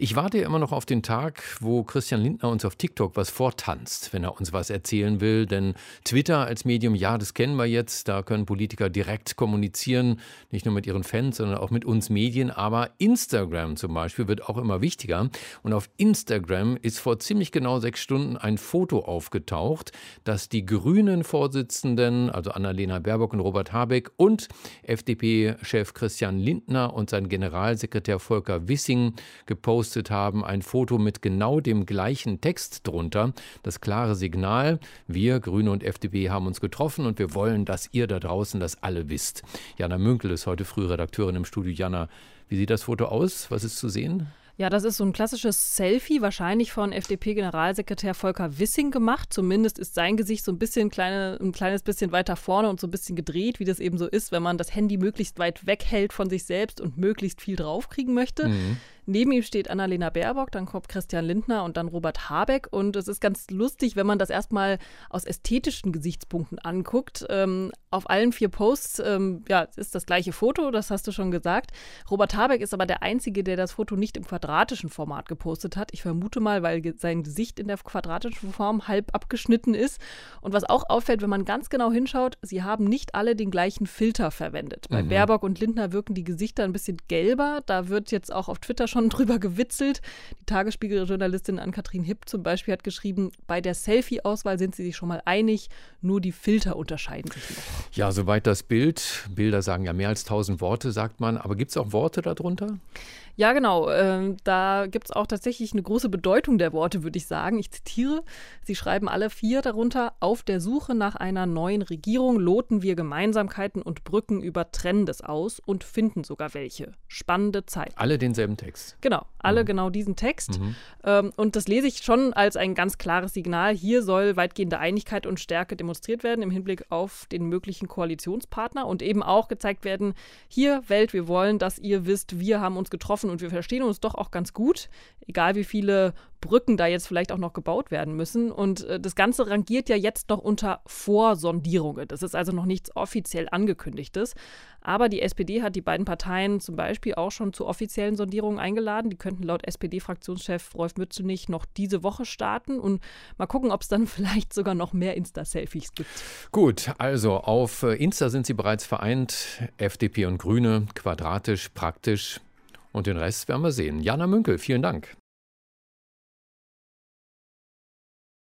ich warte immer noch auf den Tag, wo Christian Lindner uns auf TikTok was vortanzt, wenn er uns was erzählen will. Denn Twitter als Medium, ja, das kennen wir jetzt. Da können Politiker direkt kommunizieren, nicht nur mit ihren Fans, sondern auch mit uns Medien. Aber Instagram zum Beispiel wird auch immer wichtiger. Und auf Instagram ist vor ziemlich genau sechs Stunden ein Foto aufgetaucht, das die grünen Vorsitzenden, also Annalena Baerbock und Robert Habeck und FDP-Chef Christian Lindner und sein Generalsekretär Volker Wissing gepostet gepostet haben, ein Foto mit genau dem gleichen Text drunter. Das klare Signal, wir Grüne und FDP haben uns getroffen und wir wollen, dass ihr da draußen das alle wisst. Jana Münkel ist heute früh Redakteurin im Studio. Jana, wie sieht das Foto aus? Was ist zu sehen? Ja, das ist so ein klassisches Selfie, wahrscheinlich von FDP-Generalsekretär Volker Wissing gemacht. Zumindest ist sein Gesicht so ein bisschen kleine, ein kleines bisschen weiter vorne und so ein bisschen gedreht, wie das eben so ist, wenn man das Handy möglichst weit weghält von sich selbst und möglichst viel draufkriegen möchte. Mhm. Neben ihm steht Annalena Baerbock, dann kommt Christian Lindner und dann Robert Habeck. Und es ist ganz lustig, wenn man das erstmal aus ästhetischen Gesichtspunkten anguckt. Ähm, auf allen vier Posts ähm, ja, ist das gleiche Foto, das hast du schon gesagt. Robert Habeck ist aber der Einzige, der das Foto nicht im quadratischen Format gepostet hat. Ich vermute mal, weil sein Gesicht in der quadratischen Form halb abgeschnitten ist. Und was auch auffällt, wenn man ganz genau hinschaut, sie haben nicht alle den gleichen Filter verwendet. Bei mhm. Baerbock und Lindner wirken die Gesichter ein bisschen gelber. Da wird jetzt auch auf Twitter schon schon drüber gewitzelt. Die Tagesspiegel-Journalistin Ann-Kathrin Hipp zum Beispiel hat geschrieben, bei der Selfie-Auswahl sind sie sich schon mal einig, nur die Filter unterscheiden sich noch. Ja, soweit das Bild. Bilder sagen ja mehr als tausend Worte, sagt man. Aber gibt es auch Worte darunter? Ja, genau. Ähm, da gibt es auch tatsächlich eine große Bedeutung der Worte, würde ich sagen. Ich zitiere. Sie schreiben alle vier darunter: Auf der Suche nach einer neuen Regierung loten wir Gemeinsamkeiten und Brücken über Trennendes aus und finden sogar welche. Spannende Zeit. Alle denselben Text. Genau, alle mhm. genau diesen Text. Mhm. Ähm, und das lese ich schon als ein ganz klares Signal. Hier soll weitgehende Einigkeit und Stärke demonstriert werden im Hinblick auf den möglichen Koalitionspartner und eben auch gezeigt werden: Hier, Welt, wir wollen, dass ihr wisst, wir haben uns getroffen treffen und wir verstehen uns doch auch ganz gut, egal wie viele Brücken da jetzt vielleicht auch noch gebaut werden müssen. Und äh, das Ganze rangiert ja jetzt noch unter Vorsondierungen. Das ist also noch nichts offiziell angekündigtes. Aber die SPD hat die beiden Parteien zum Beispiel auch schon zu offiziellen Sondierungen eingeladen. Die könnten laut SPD-Fraktionschef Rolf Mützenich noch diese Woche starten und mal gucken, ob es dann vielleicht sogar noch mehr Insta-Selfies gibt. Gut, also auf äh, Insta sind sie bereits vereint. FDP und Grüne, quadratisch, praktisch. Und den Rest werden wir sehen. Jana Münkel, vielen Dank.